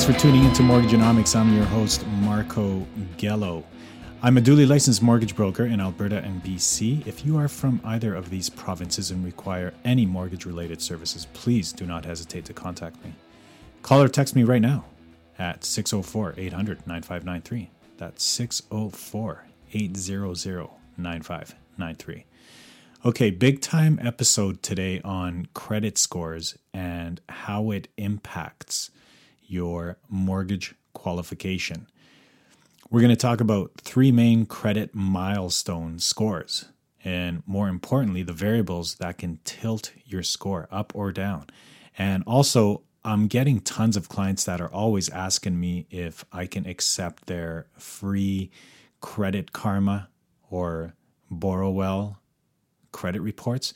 Thanks for tuning into Mortgageonomics. I'm your host, Marco Gello. I'm a duly licensed mortgage broker in Alberta and BC. If you are from either of these provinces and require any mortgage related services, please do not hesitate to contact me. Call or text me right now at 604 800 9593. That's 604 800 9593. Okay, big time episode today on credit scores and how it impacts your mortgage qualification. We're going to talk about three main credit milestone scores, and more importantly, the variables that can tilt your score up or down. And also, I'm getting tons of clients that are always asking me if I can accept their free credit karma or Borrowell credit reports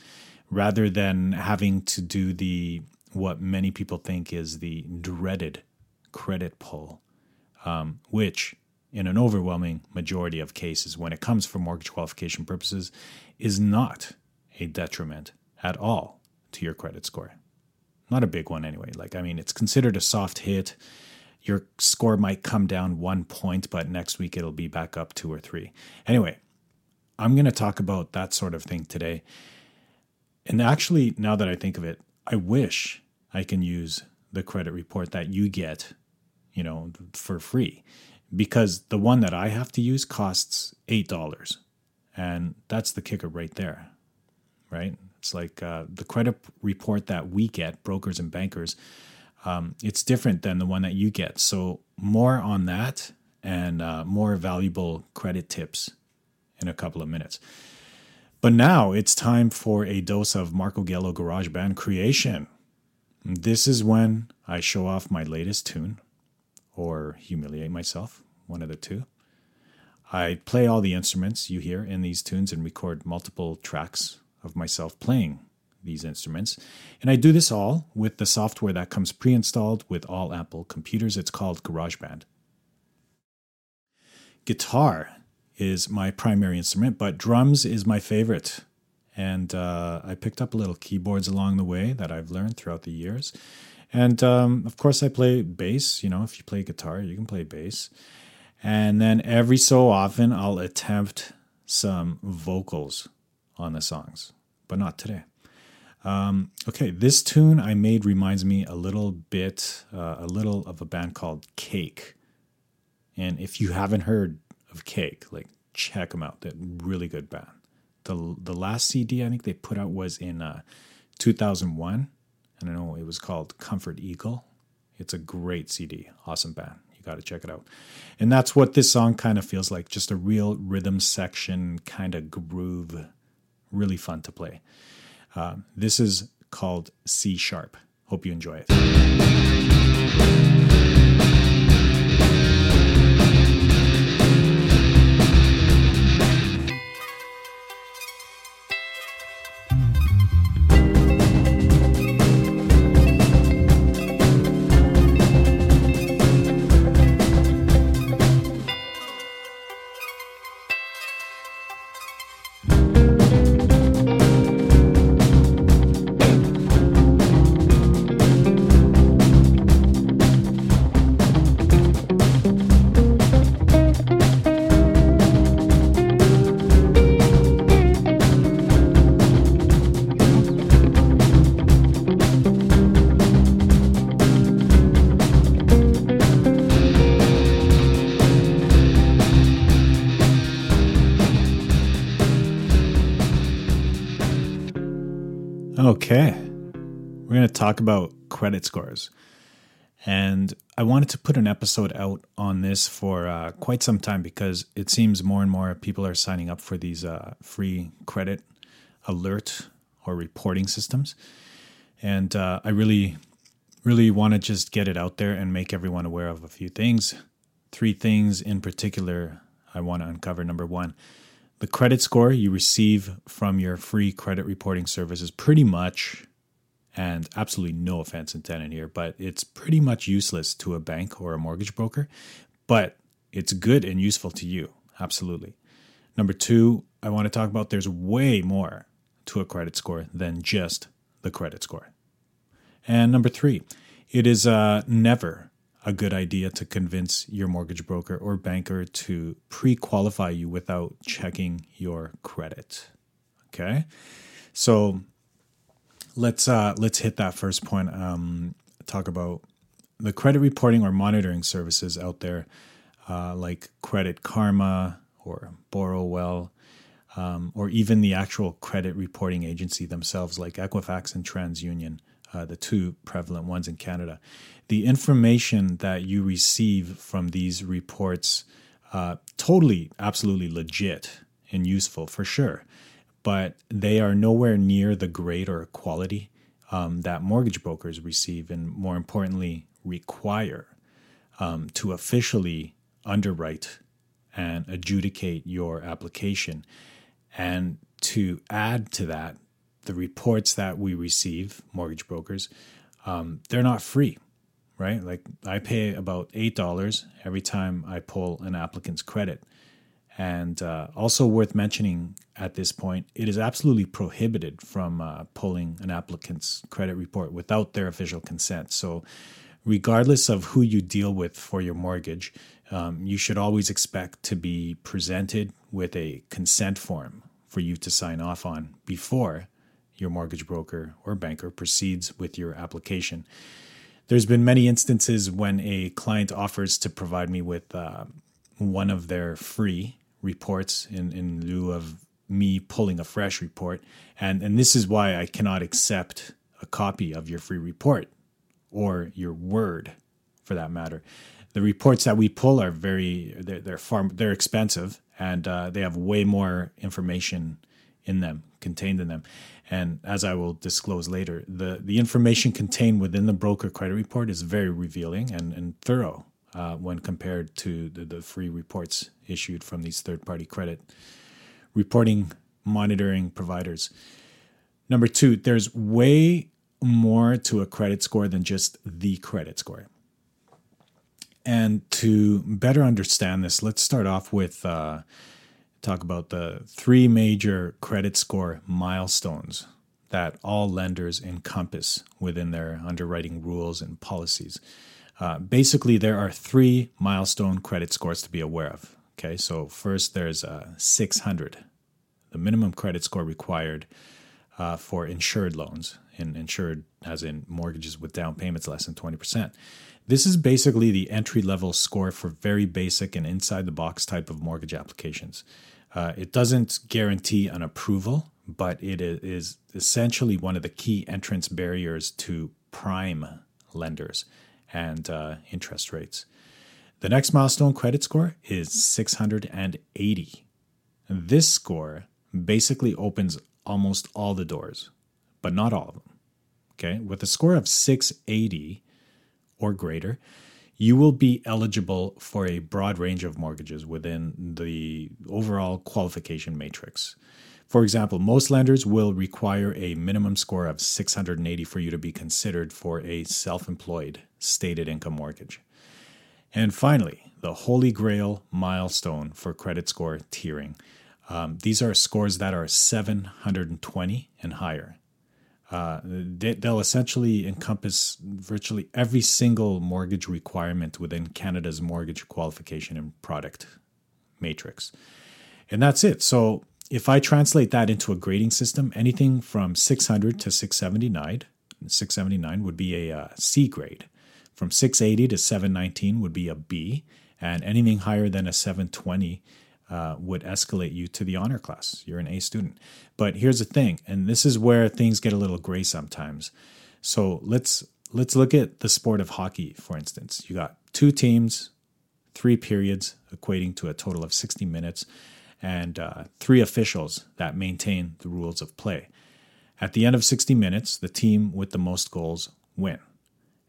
rather than having to do the what many people think is the dreaded credit pull, um, which in an overwhelming majority of cases when it comes for mortgage qualification purposes is not a detriment at all to your credit score. Not a big one anyway. Like I mean it's considered a soft hit. Your score might come down 1 point but next week it'll be back up 2 or 3. Anyway, I'm going to talk about that sort of thing today. And actually, now that I think of it, I wish I can use the credit report that you get, you know, for free because the one that I have to use costs $8. And that's the kicker right there, right? It's like uh, the credit report that we get, brokers and bankers, um, it's different than the one that you get. So, more on that and uh, more valuable credit tips in a couple of minutes. But now it's time for a dose of Marco Gallo Garage Band creation. This is when I show off my latest tune or humiliate myself, one of the two. I play all the instruments you hear in these tunes and record multiple tracks of myself playing these instruments. And I do this all with the software that comes pre installed with all Apple computers. It's called GarageBand. Guitar is my primary instrument, but drums is my favorite. And uh, I picked up little keyboards along the way that I've learned throughout the years. And um, of course, I play bass. You know, if you play guitar, you can play bass. And then every so often, I'll attempt some vocals on the songs, but not today. Um, okay, this tune I made reminds me a little bit, uh, a little of a band called Cake. And if you haven't heard of Cake. Like check them out. They're really good band. The the last CD I think they put out was in uh, 2001. And I know it was called Comfort Eagle. It's a great CD. Awesome band. You got to check it out. And that's what this song kind of feels like. Just a real rhythm section kind of groove. Really fun to play. Uh, this is called C sharp. Hope you enjoy it. Okay. We're going to talk about credit scores. And I wanted to put an episode out on this for uh, quite some time because it seems more and more people are signing up for these uh, free credit alert or reporting systems. And uh, I really, really want to just get it out there and make everyone aware of a few things. Three things in particular I want to uncover. Number one, the credit score you receive from your free credit reporting service is pretty much, and absolutely no offense intended here, but it's pretty much useless to a bank or a mortgage broker, but it's good and useful to you. Absolutely. Number two, I want to talk about there's way more to a credit score than just the credit score. And number three, it is uh, never a good idea to convince your mortgage broker or banker to pre qualify you without checking your credit. Okay. So let's uh, let's hit that first point. Um, talk about the credit reporting or monitoring services out there, uh, like Credit Karma or Borrowell, um, or even the actual credit reporting agency themselves, like Equifax and TransUnion, uh, the two prevalent ones in Canada. The information that you receive from these reports, uh, totally, absolutely legit and useful for sure, but they are nowhere near the grade or quality um, that mortgage brokers receive, and more importantly, require um, to officially underwrite and adjudicate your application. And to add to that, the reports that we receive, mortgage brokers, um, they're not free, right? Like I pay about $8 every time I pull an applicant's credit. And uh, also worth mentioning at this point, it is absolutely prohibited from uh, pulling an applicant's credit report without their official consent. So, regardless of who you deal with for your mortgage, um, you should always expect to be presented with a consent form for you to sign off on before your mortgage broker or banker proceeds with your application. There's been many instances when a client offers to provide me with uh, one of their free reports in, in lieu of me pulling a fresh report. And, and this is why I cannot accept a copy of your free report or your word for that matter. The reports that we pull are very, they're, they're far, they're expensive and uh, they have way more information in them, contained in them. And as I will disclose later, the, the information contained within the broker credit report is very revealing and, and thorough uh, when compared to the, the free reports issued from these third party credit reporting monitoring providers. Number two, there's way more to a credit score than just the credit score. And to better understand this, let's start off with uh, talk about the three major credit score milestones that all lenders encompass within their underwriting rules and policies. Uh, basically, there are three milestone credit scores to be aware of. Okay, so first there's a 600, the minimum credit score required uh, for insured loans, and insured as in mortgages with down payments less than 20%. This is basically the entry level score for very basic and inside the box type of mortgage applications. Uh, it doesn't guarantee an approval, but it is essentially one of the key entrance barriers to prime lenders and uh, interest rates. The next milestone credit score is 680. This score basically opens almost all the doors, but not all of them. Okay, with a score of 680 or greater, you will be eligible for a broad range of mortgages within the overall qualification matrix. For example, most lenders will require a minimum score of 680 for you to be considered for a self employed stated income mortgage. And finally, the holy grail milestone for credit score tiering. Um, these are scores that are 720 and higher. Uh, they, will essentially encompass virtually every single mortgage requirement within Canada's mortgage qualification and product matrix. And that's it. So if I translate that into a grading system, anything from 600 to 679, 679 would be a uh, C grade. From 680 to 719 would be a B, and anything higher than a 720 uh, would escalate you to the honor class. You're an A student. But here's the thing, and this is where things get a little gray sometimes. So let's let's look at the sport of hockey, for instance. You got two teams, three periods, equating to a total of 60 minutes, and uh, three officials that maintain the rules of play. At the end of 60 minutes, the team with the most goals win.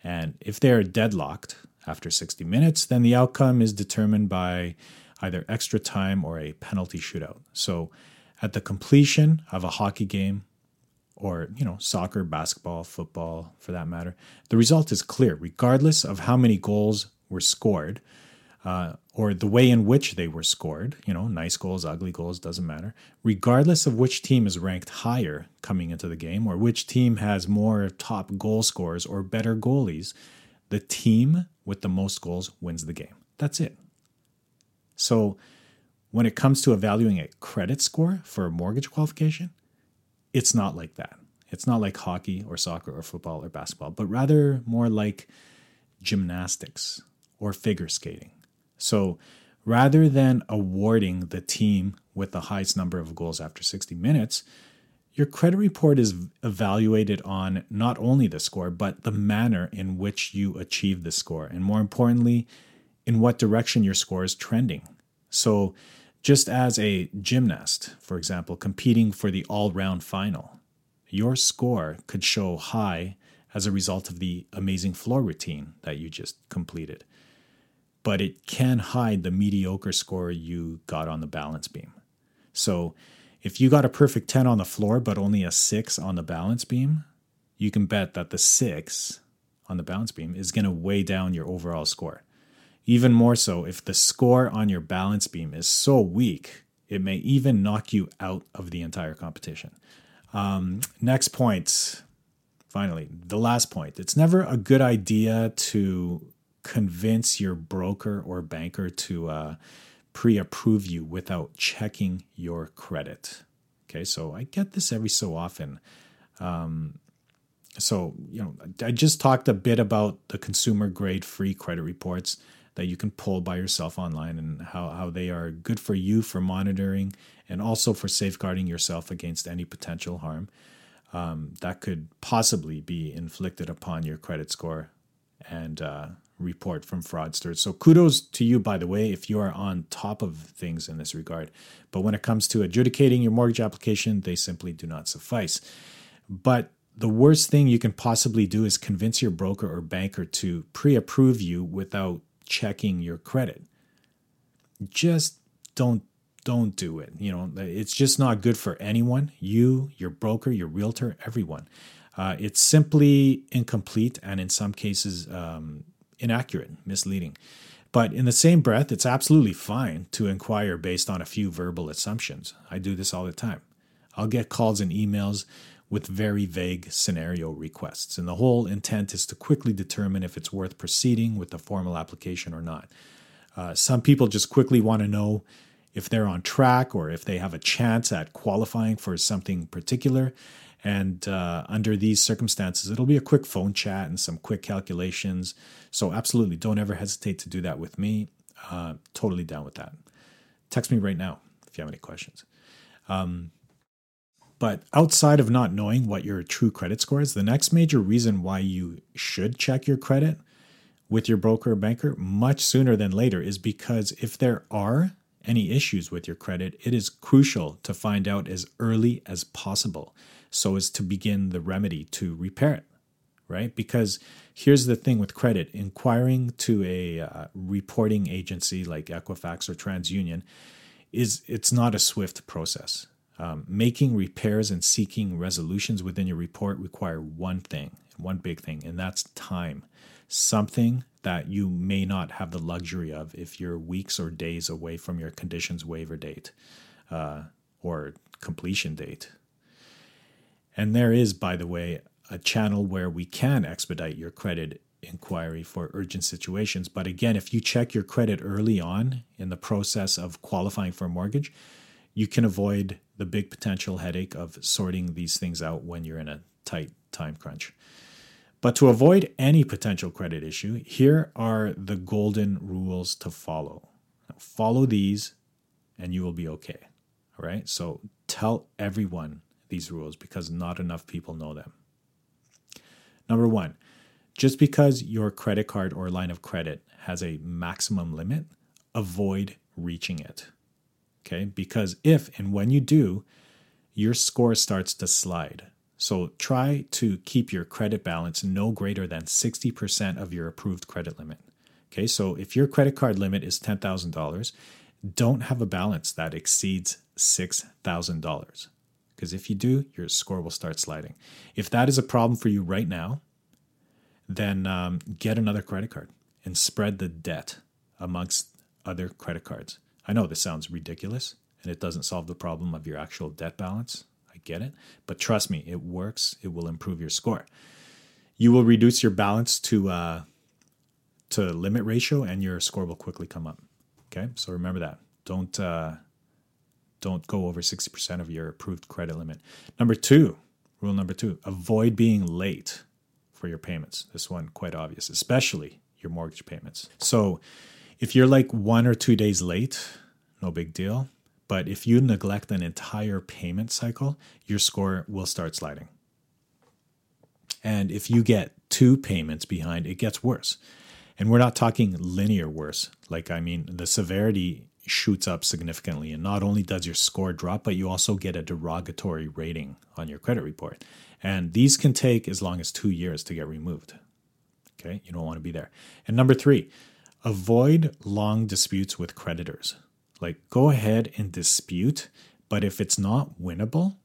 And if they are deadlocked after 60 minutes, then the outcome is determined by either extra time or a penalty shootout. So at the completion of a hockey game, or you know soccer basketball football for that matter the result is clear regardless of how many goals were scored uh, or the way in which they were scored you know nice goals ugly goals doesn't matter regardless of which team is ranked higher coming into the game or which team has more top goal scorers or better goalies the team with the most goals wins the game. That's it. So, when it comes to evaluating a credit score for a mortgage qualification, it's not like that. It's not like hockey or soccer or football or basketball, but rather more like gymnastics or figure skating. So, rather than awarding the team with the highest number of goals after 60 minutes, your credit report is evaluated on not only the score, but the manner in which you achieve the score, and more importantly, in what direction your score is trending. So, just as a gymnast, for example, competing for the all round final, your score could show high as a result of the amazing floor routine that you just completed. But it can hide the mediocre score you got on the balance beam. So, if you got a perfect 10 on the floor, but only a 6 on the balance beam, you can bet that the 6 on the balance beam is going to weigh down your overall score. Even more so, if the score on your balance beam is so weak, it may even knock you out of the entire competition. Um, next point, finally, the last point. It's never a good idea to convince your broker or banker to uh, pre approve you without checking your credit. Okay, so I get this every so often. Um, so, you know, I just talked a bit about the consumer grade free credit reports that you can pull by yourself online and how, how they are good for you for monitoring and also for safeguarding yourself against any potential harm um, that could possibly be inflicted upon your credit score and uh, report from fraudsters. So kudos to you, by the way, if you are on top of things in this regard. But when it comes to adjudicating your mortgage application, they simply do not suffice. But the worst thing you can possibly do is convince your broker or banker to pre approve you without checking your credit. Just don't don't do it. You know, it's just not good for anyone, you, your broker, your realtor, everyone. Uh, it's simply incomplete and in some cases um, inaccurate, misleading. But in the same breath, it's absolutely fine to inquire based on a few verbal assumptions. I do this all the time. I'll get calls and emails with very vague scenario requests, and the whole intent is to quickly determine if it's worth proceeding with the formal application or not. Uh, some people just quickly want to know if they're on track or if they have a chance at qualifying for something particular. And uh, under these circumstances, it'll be a quick phone chat and some quick calculations. So, absolutely, don't ever hesitate to do that with me. Uh, totally down with that. Text me right now if you have any questions. Um, but outside of not knowing what your true credit score is, the next major reason why you should check your credit with your broker or banker much sooner than later is because if there are any issues with your credit, it is crucial to find out as early as possible so as to begin the remedy to repair it, right? Because here's the thing with credit inquiring to a uh, reporting agency like Equifax or TransUnion is it's not a swift process. Um, making repairs and seeking resolutions within your report require one thing, one big thing, and that's time. Something that you may not have the luxury of if you're weeks or days away from your conditions waiver date uh, or completion date. And there is, by the way, a channel where we can expedite your credit inquiry for urgent situations. But again, if you check your credit early on in the process of qualifying for a mortgage, you can avoid the big potential headache of sorting these things out when you're in a tight time crunch. But to avoid any potential credit issue, here are the golden rules to follow. follow these and you will be okay. All right. So tell everyone these rules because not enough people know them. Number one, just because your credit card or line of credit has a maximum limit, avoid reaching it. Okay. Because if and when you do, your score starts to slide. So try to keep your credit balance no greater than 60% of your approved credit limit. Okay. So if your credit card limit is $10,000, don't have a balance that exceeds $6,000. Because if you do, your score will start sliding. If that is a problem for you right now, then um, get another credit card and spread the debt amongst other credit cards. I know this sounds ridiculous and it doesn't solve the problem of your actual debt balance. I get it. But trust me, it works. It will improve your score. You will reduce your balance to uh, to limit ratio, and your score will quickly come up. Okay, so remember that. Don't uh, don't go over sixty percent of your approved credit limit. Number two, rule number two: avoid being late for your payments. This one quite obvious, especially your mortgage payments. So if you're like one or two days late, no big deal. But if you neglect an entire payment cycle, your score will start sliding. And if you get two payments behind, it gets worse. And we're not talking linear worse. Like, I mean, the severity shoots up significantly. And not only does your score drop, but you also get a derogatory rating on your credit report. And these can take as long as two years to get removed. Okay, you don't want to be there. And number three, avoid long disputes with creditors. Like, go ahead and dispute, but if it's not winnable,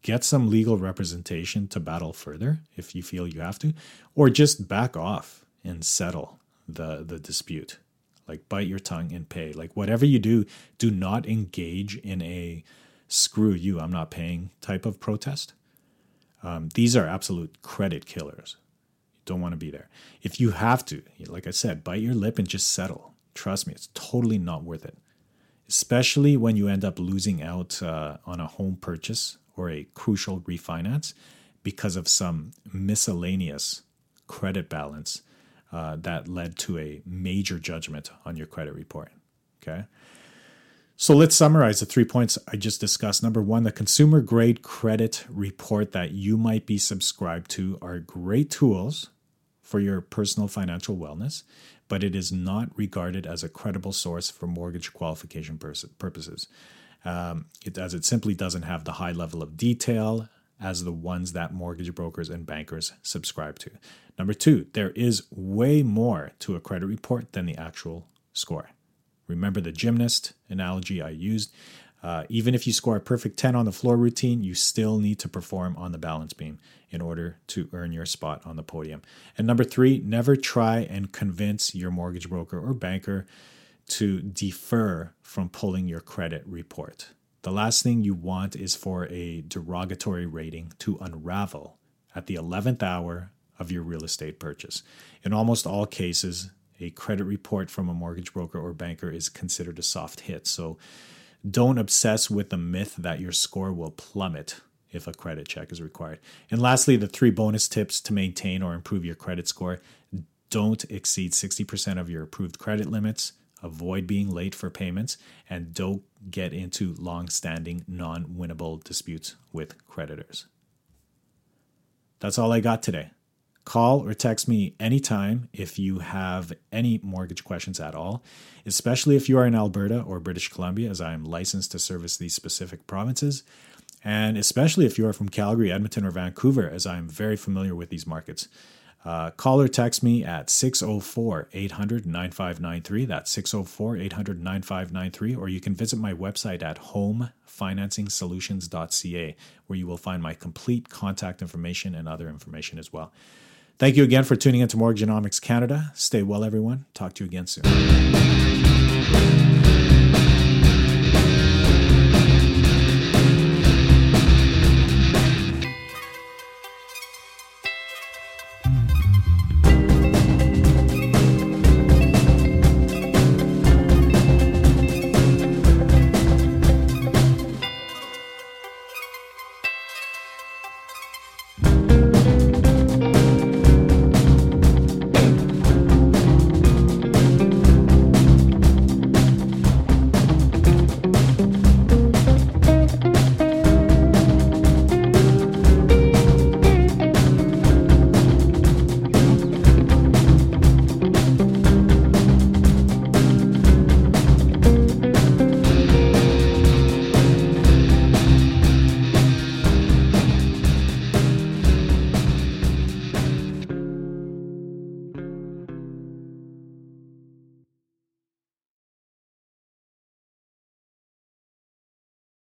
get some legal representation to battle further if you feel you have to, or just back off and settle the, the dispute. Like, bite your tongue and pay. Like, whatever you do, do not engage in a screw you, I'm not paying type of protest. Um, these are absolute credit killers. Don't want to be there. If you have to, like I said, bite your lip and just settle. Trust me, it's totally not worth it. Especially when you end up losing out uh, on a home purchase or a crucial refinance because of some miscellaneous credit balance uh, that led to a major judgment on your credit report. Okay. So let's summarize the three points I just discussed. Number one, the consumer grade credit report that you might be subscribed to are great tools for your personal financial wellness, but it is not regarded as a credible source for mortgage qualification purposes, um, it, as it simply doesn't have the high level of detail as the ones that mortgage brokers and bankers subscribe to. Number two, there is way more to a credit report than the actual score. Remember the gymnast analogy I used. Uh, even if you score a perfect 10 on the floor routine, you still need to perform on the balance beam in order to earn your spot on the podium. And number three, never try and convince your mortgage broker or banker to defer from pulling your credit report. The last thing you want is for a derogatory rating to unravel at the 11th hour of your real estate purchase. In almost all cases, a credit report from a mortgage broker or banker is considered a soft hit. So don't obsess with the myth that your score will plummet if a credit check is required. And lastly, the three bonus tips to maintain or improve your credit score don't exceed 60% of your approved credit limits, avoid being late for payments, and don't get into long standing, non winnable disputes with creditors. That's all I got today. Call or text me anytime if you have any mortgage questions at all, especially if you are in Alberta or British Columbia, as I am licensed to service these specific provinces, and especially if you are from Calgary, Edmonton, or Vancouver, as I am very familiar with these markets. Uh, call or text me at 604 800 9593. That's 604 800 9593. Or you can visit my website at homefinancingsolutions.ca, where you will find my complete contact information and other information as well. Thank you again for tuning into Mortgagenomics Canada. Stay well, everyone. Talk to you again soon.